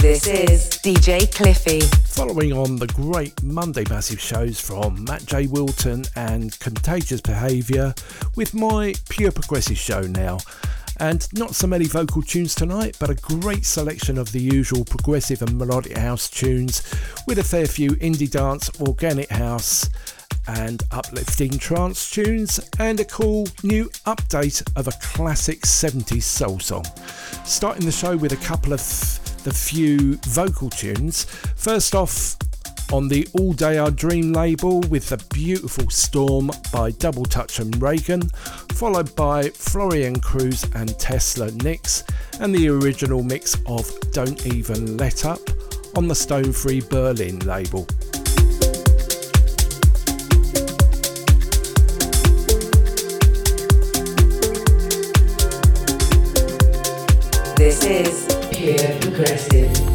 This is DJ Cliffy. Following on the great Monday Massive shows from Matt J. Wilton and Contagious Behaviour with my Pure Progressive show now. And not so many vocal tunes tonight, but a great selection of the usual progressive and melodic house tunes with a fair few indie dance, organic house, and uplifting trance tunes, and a cool new update of a classic 70s soul song. Starting the show with a couple of the few vocal tunes. First off, on the All Day I Dream label with the beautiful Storm by Double Touch and Reagan, followed by Florian Cruz and Tesla Nix, and the original mix of Don't Even Let Up on the Stone Free Berlin label. This is Pure Progressive.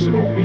Station.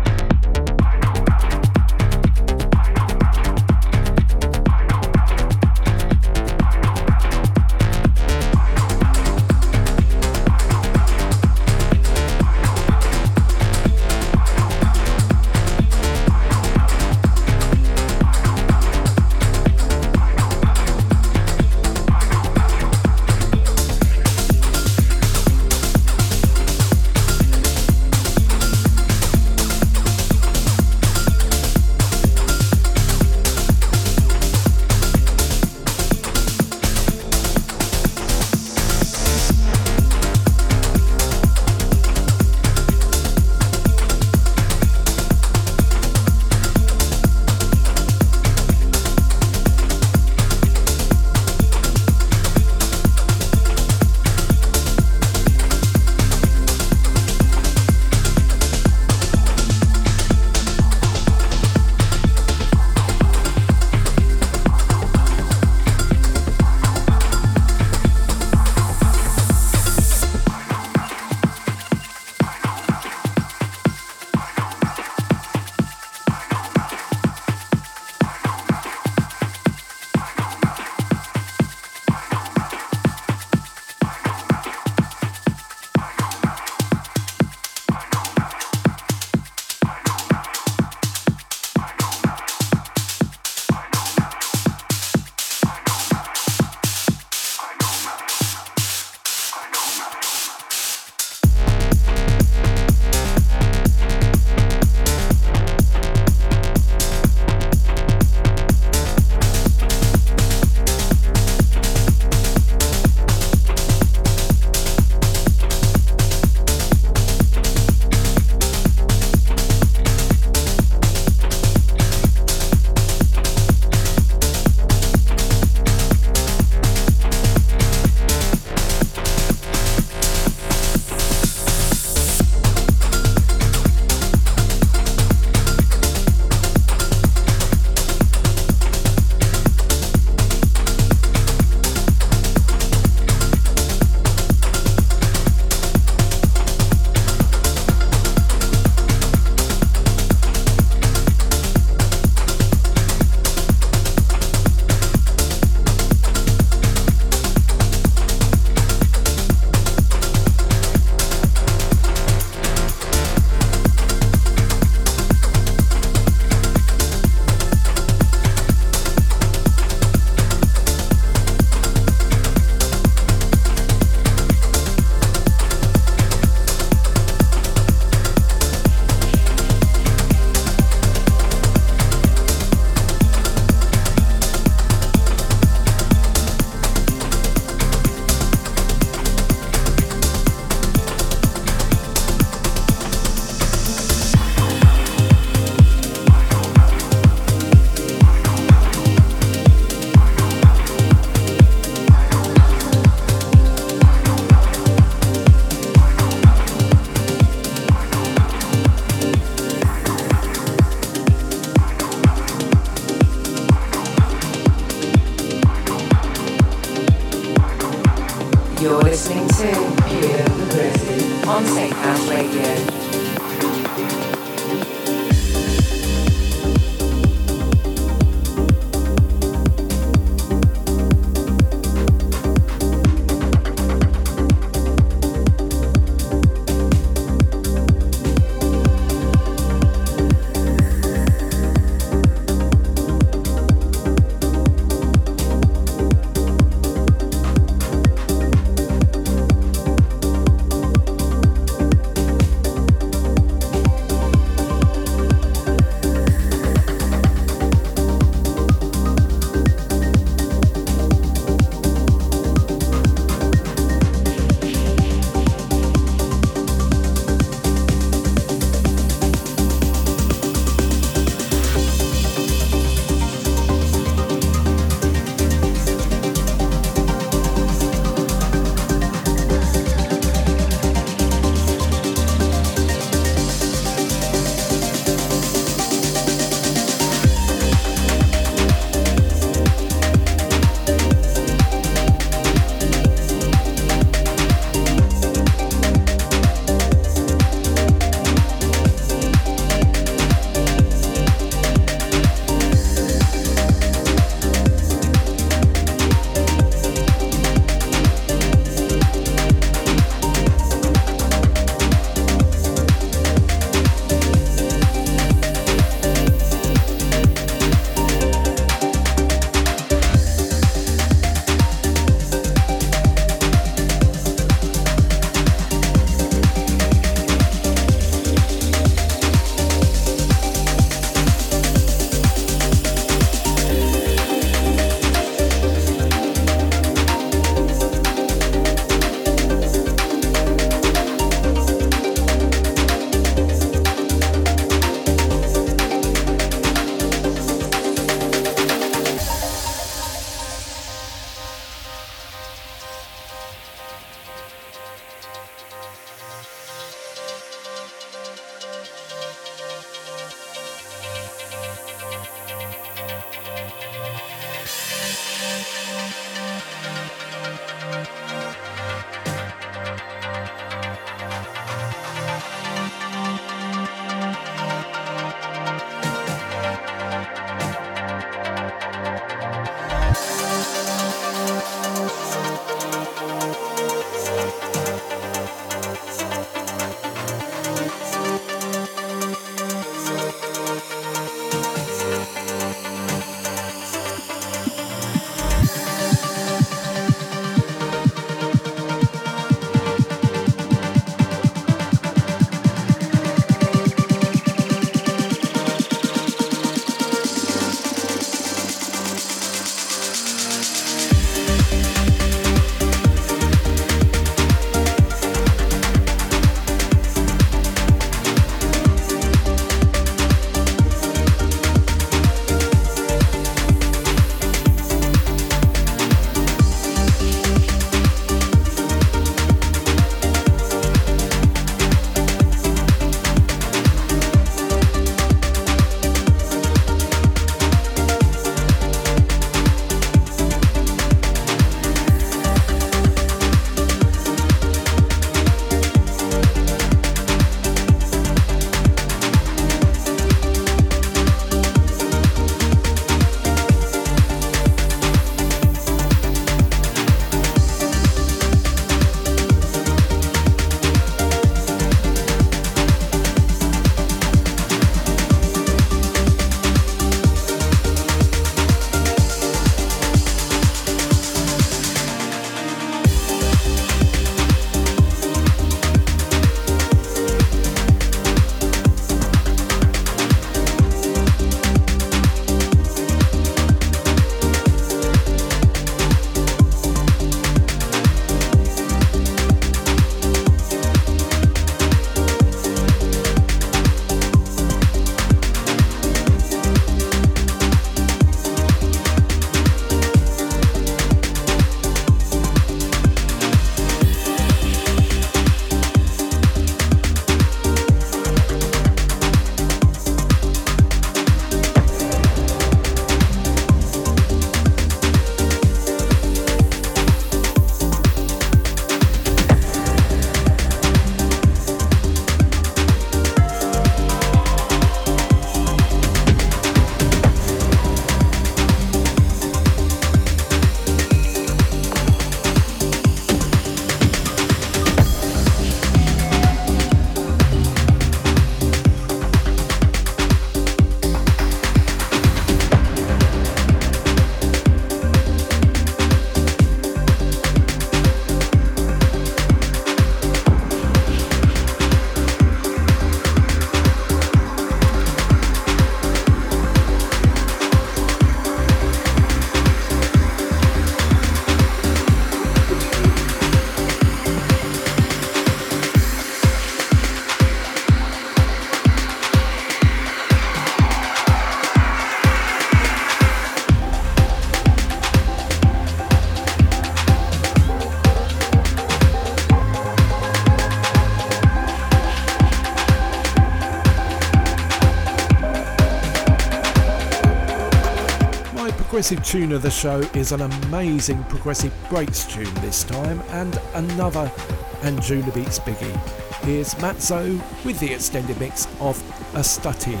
Progressive tune of the show is an amazing progressive breaks tune this time and another Anjunabeats biggie. Here's Mat Zo with the extended mix of Astatine.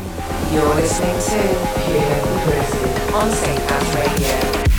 You're listening to Pure Progressive on Safe House. Radio.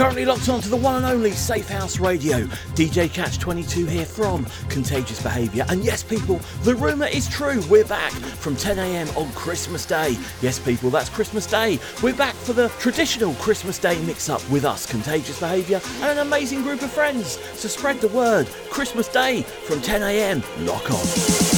Currently locked on to the one and only Safe House Radio. DJ Catch 22 here from Contagious Behaviour. And yes, people, the rumour is true. We're back from 10am on Christmas Day. Yes, people, that's Christmas Day. We're back for the traditional Christmas Day mix up with us, Contagious Behaviour, and an amazing group of friends. So spread the word. Christmas Day from 10am. Lock on.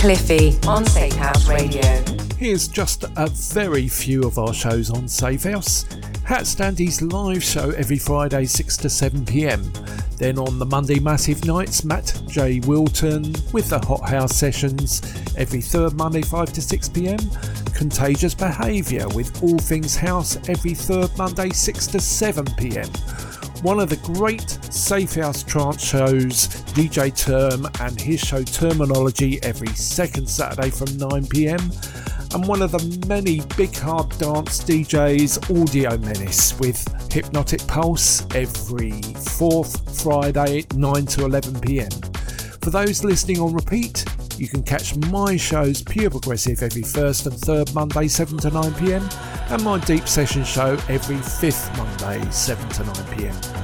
Cliffy on Safe House Radio. Here's just a very few of our shows on Safe House. HatStandy's live show every Friday 6 to 7 pm. Then on the Monday Massive Nights, Matt J. Wilton with the Hot House sessions every third Monday 5 to 6 pm. Contagious Behaviour with All Things House every third Monday 6 to 7 pm. One of the great Safe House trance shows, DJ Term and his show Terminology every second Saturday from 9 pm and one of the many big hard dance DJs, Audio Menace, with Hypnotic Pulse every fourth Friday, 9 to 11 pm. For those listening on repeat, you can catch my shows Pure Progressive every first and third Monday, 7 to 9 pm, and my Deep Session show every fifth Monday, 7 to 9 pm.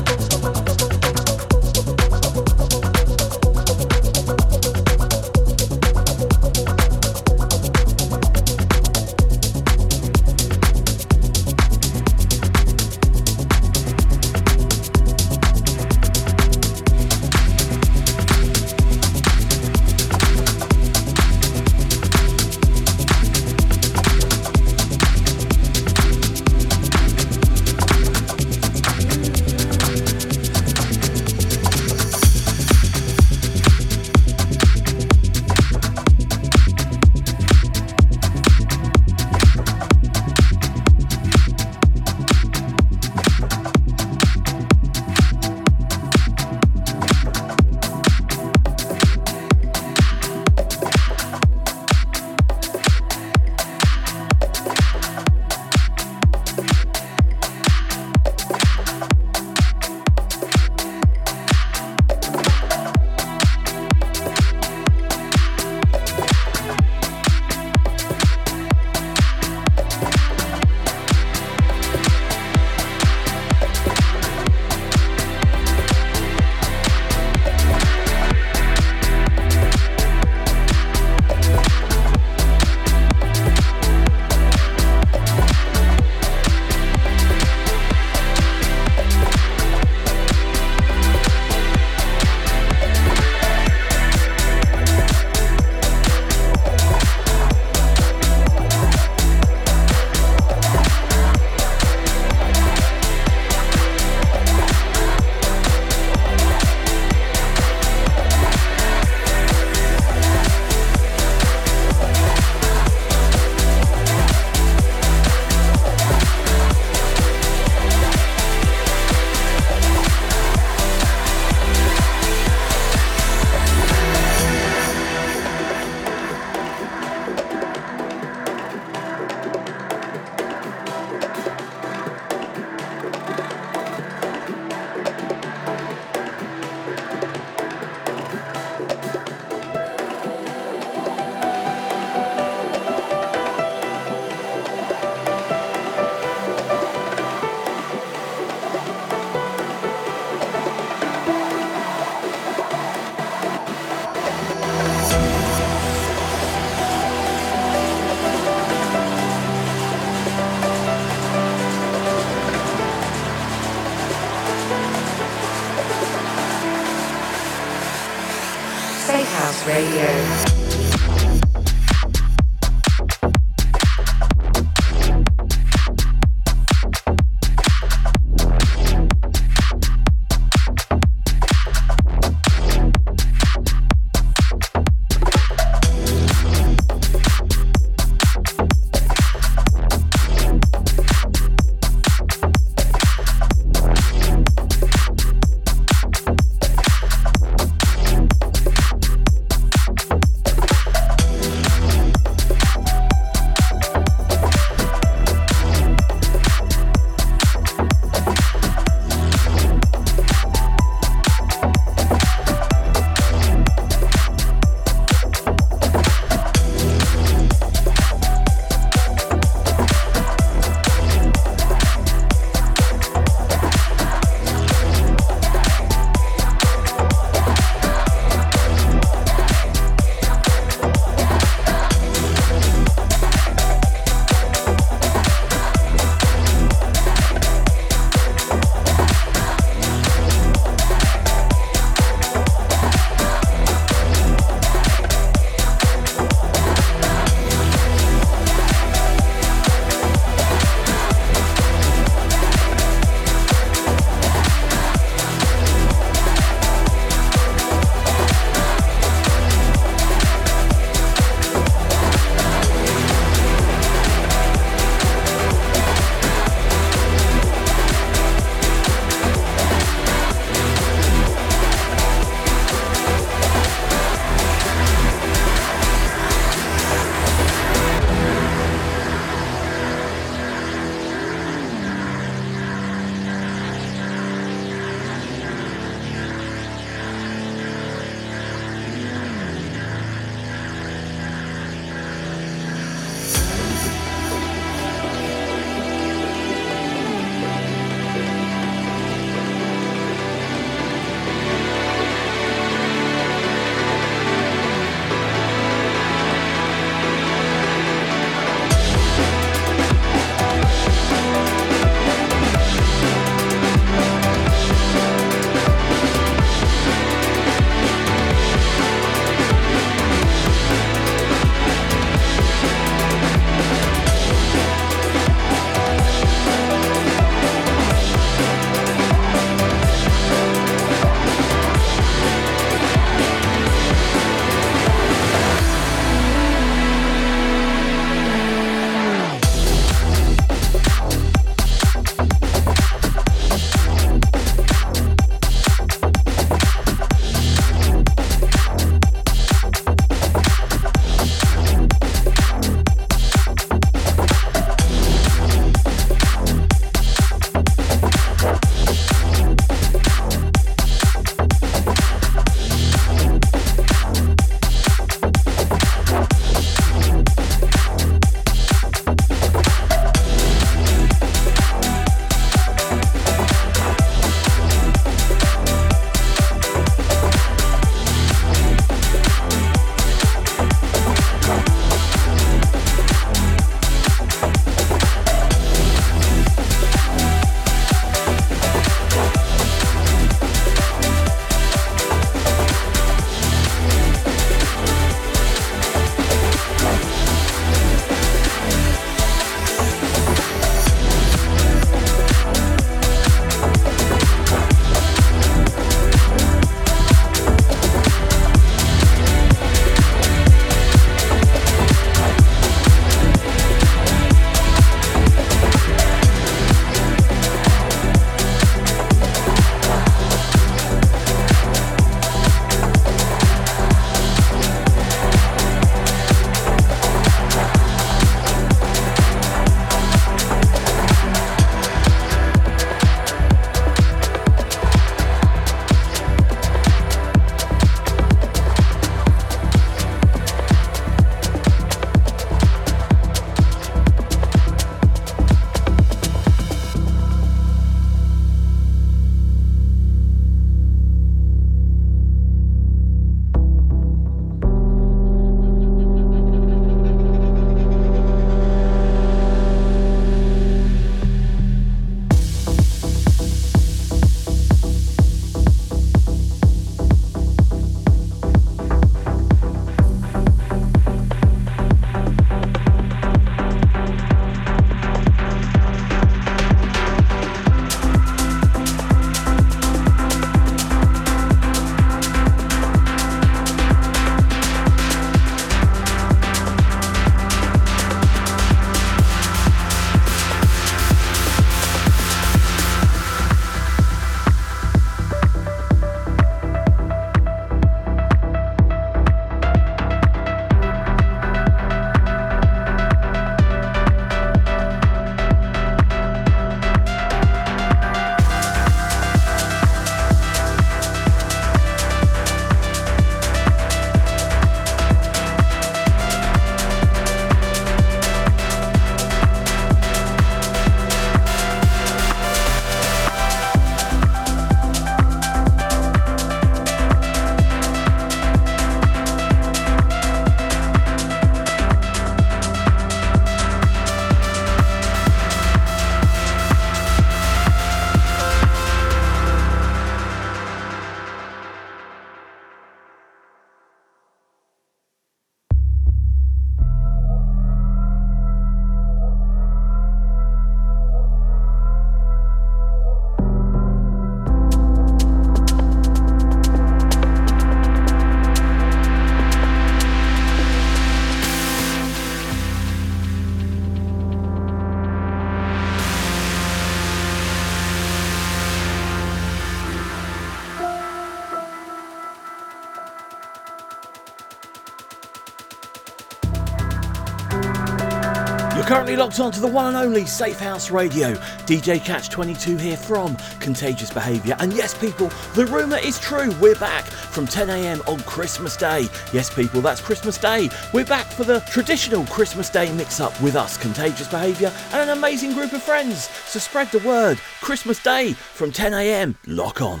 Currently locked on to the one and only Safe House Radio. DJ Catch 22 here from Contagious Behaviour. And yes, people, the rumour is true. We're back from 10am on Christmas Day. Yes, people, that's Christmas Day. We're back for the traditional Christmas Day mix up with us, Contagious Behaviour, and an amazing group of friends. So spread the word. Christmas Day from 10am. Lock on.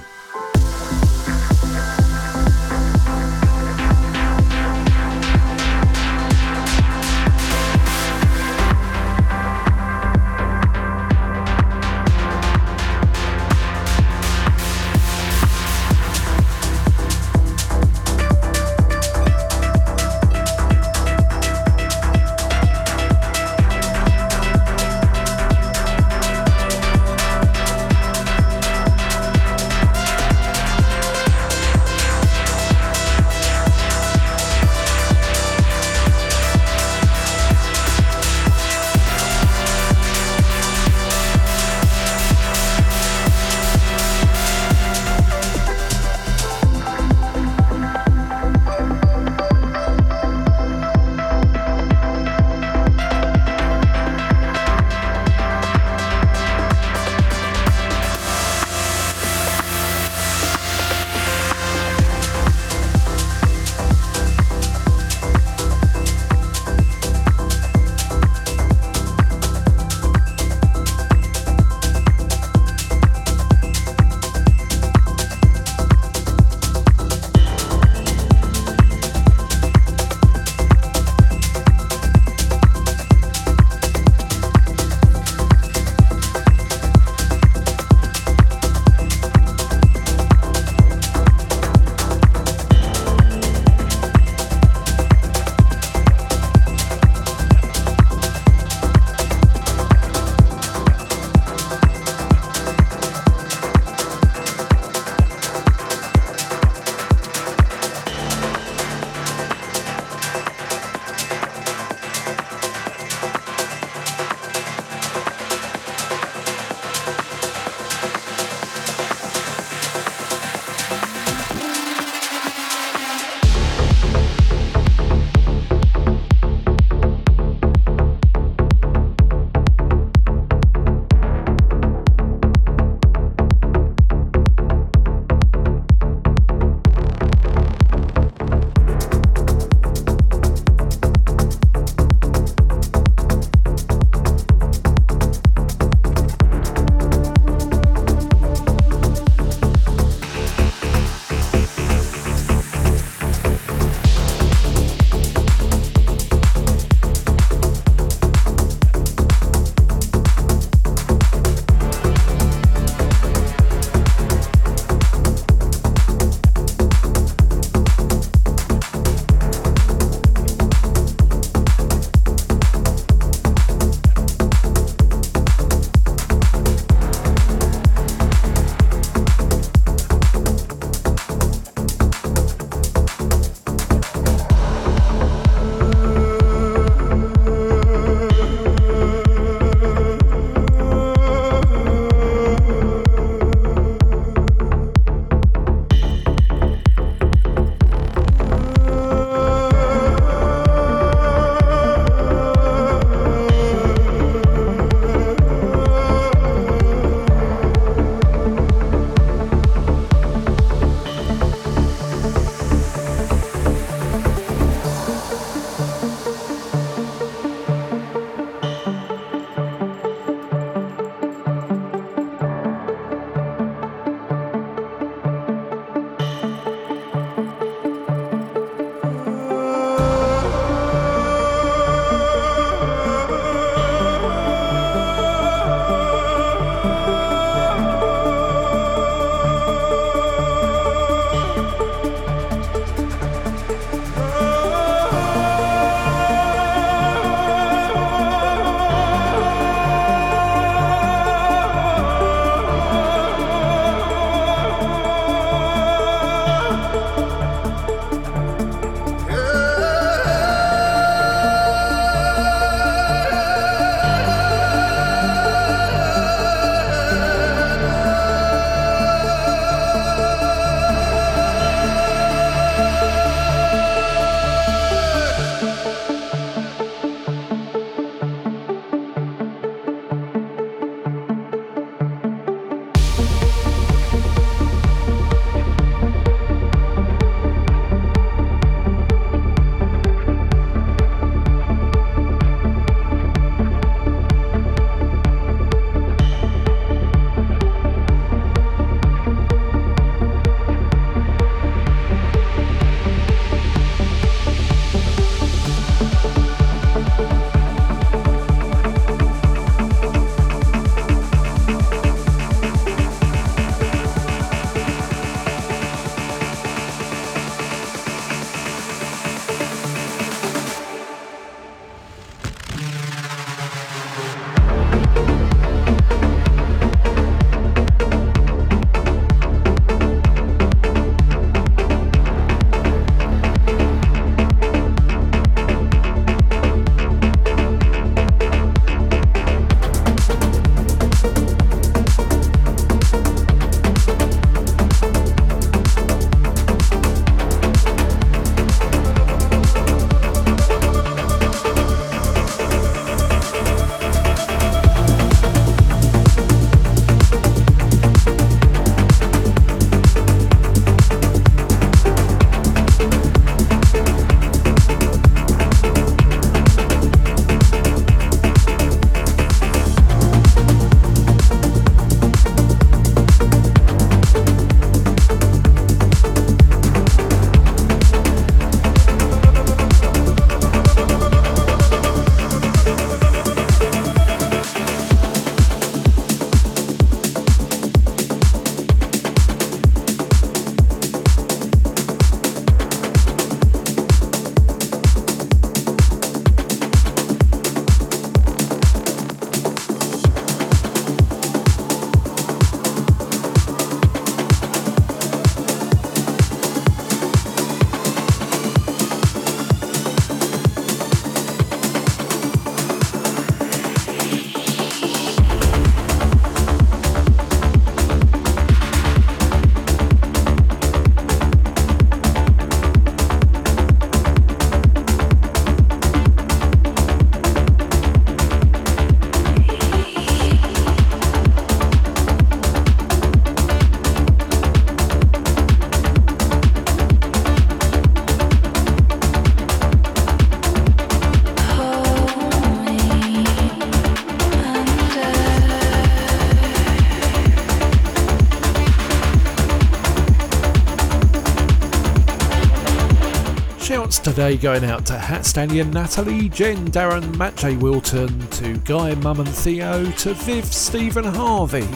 Today going out to Hat Stallion, Natalie, Jen, Darren, Matt J. Wilton, to Guy, Mum and Theo, to Viv, Stephen Harvey,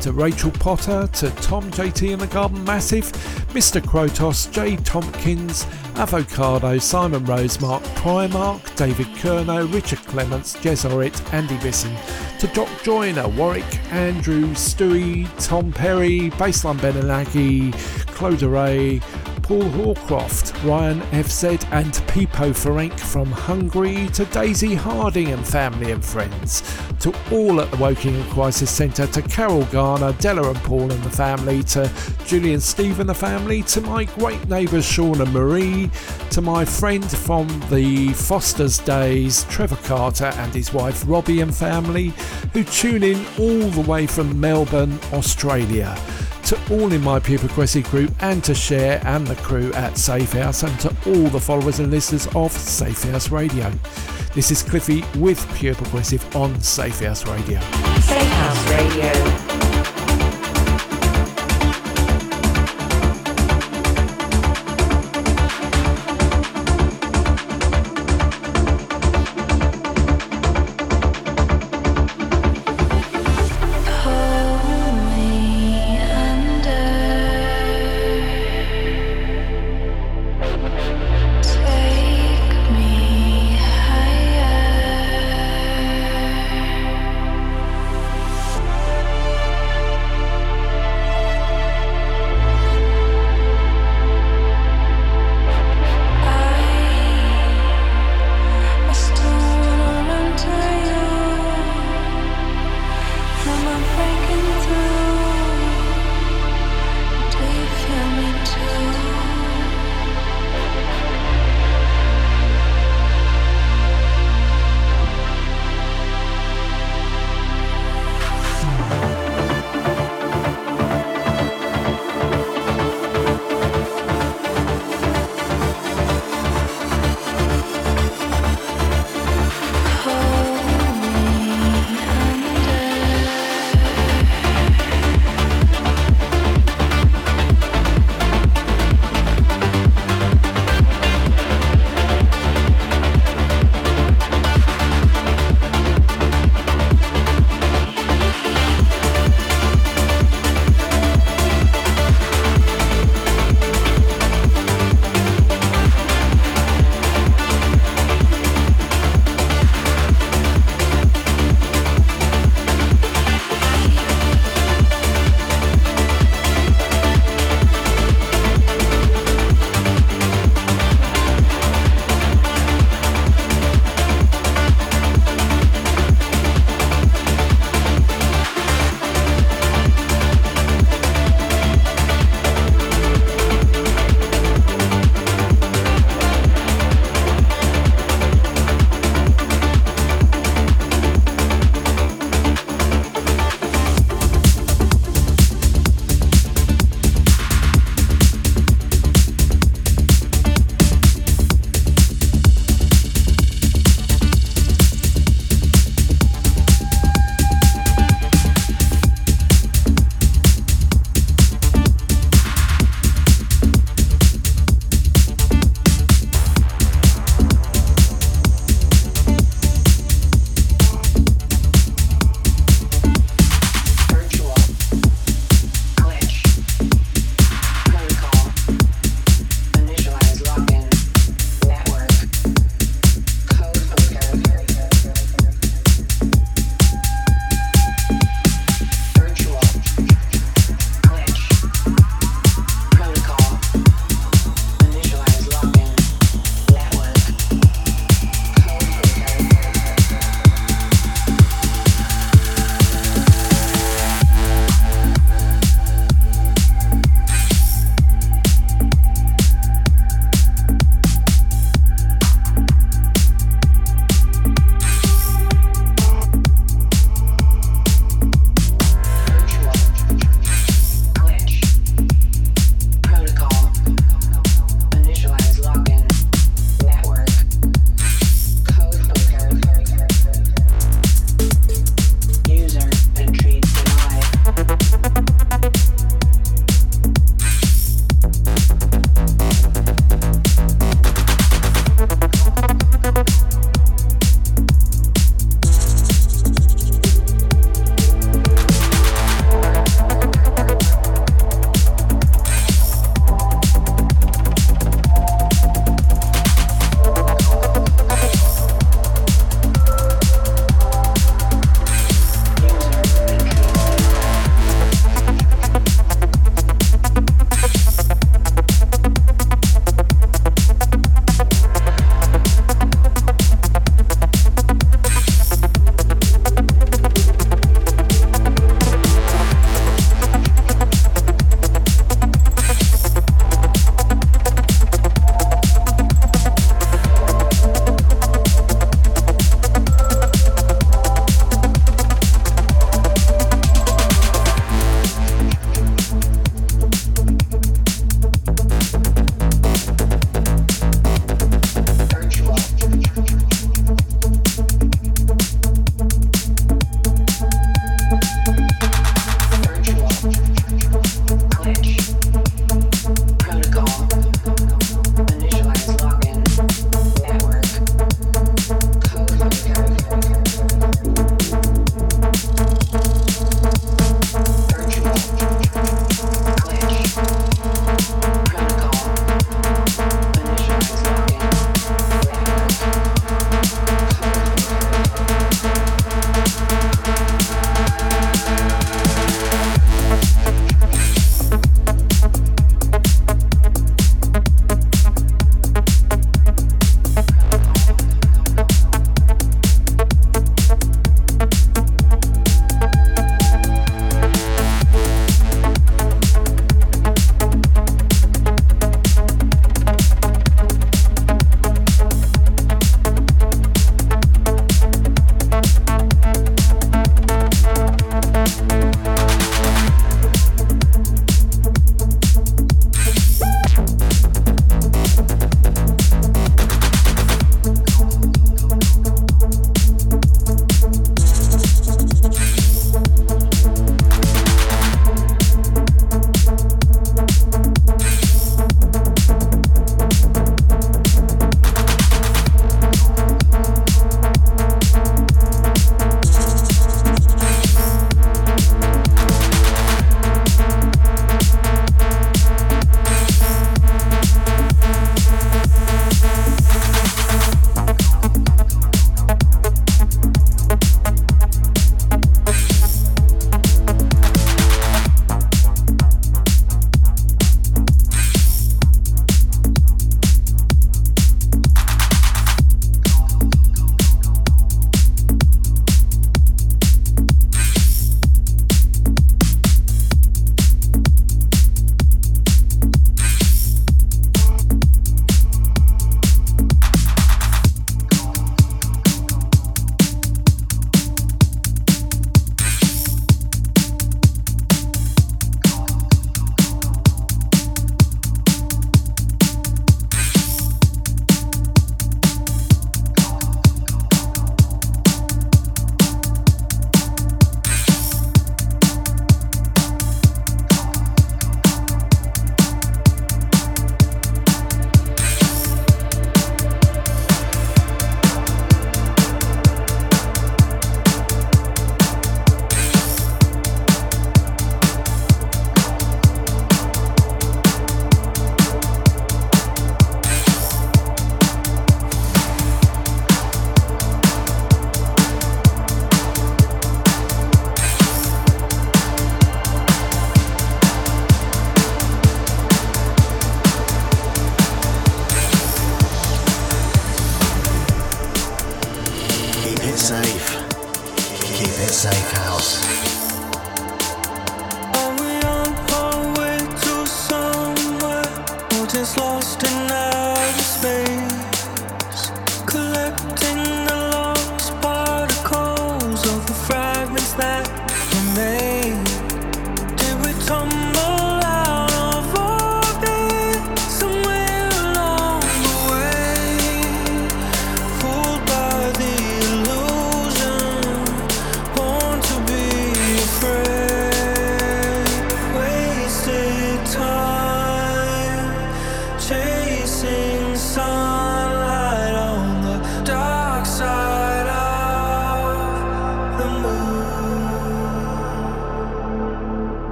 to Rachel Potter, to Tom JT in the Garden Massive, Mr. Krotos, Jay Tompkins, Avocado, Simon Rosemark, Primark, David Kerno, Richard Clements, Jez Andy Bisson, to Doc Joyner, Warwick, Andrew, Stewie, Tom Perry, Baseline Benelagi, Claude Ray, Paul Hawcroft, Ryan FZ, and Pipo Ferenc from Hungary, to Daisy Harding and family and friends, to all at the Woking Crisis Centre, to Carol Garner, Della and Paul and the family, to Julian Steve and the family, to my great neighbours Sean and Marie, to my friend from the Foster's days, Trevor Carter and his wife Robbie and family, who tune in all the way from Melbourne, Australia to all in my Pure Progressive group and to Cher and the crew at Safe House and to all the followers and listeners of Safe House Radio. This is Cliffy with Pure Progressive on Safe House Radio. Safe House Radio.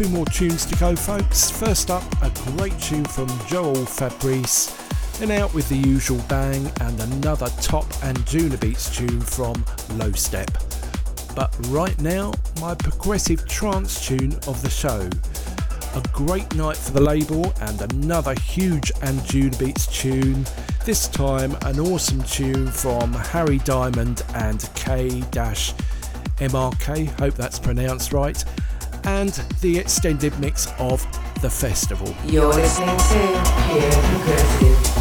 Two more tunes to go, folks. First up, a great tune from Joel Fabrice, then out with the usual bang, and another top Anjunabeats tune from Lostep. But right now, my progressive trance tune of the show. A great night for the label and another huge Anjunabeats tune. This time, an awesome tune from Harry Diamond and K MRK, hope that's pronounced right, and the extended mix of The Festival. You're listening to Pure Progressive.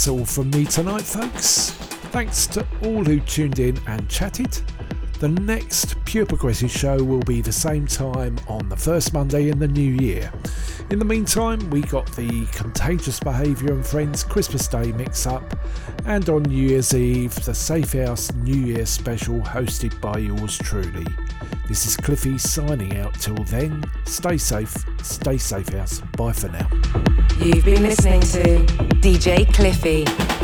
That's all from me tonight, folks. Thanks to all who tuned in and chatted. The next Pure Progressive show will be the same time on the first Monday in the new year. In the meantime, we got the Contagious Behaviour and Friends Christmas Day mix up, and on New Year's Eve, the Safe House New Year special hosted by yours truly. This is Cliffy signing out till then. Stay safe, stay safe house. Bye for now. You've been listening to DJ Cliffy.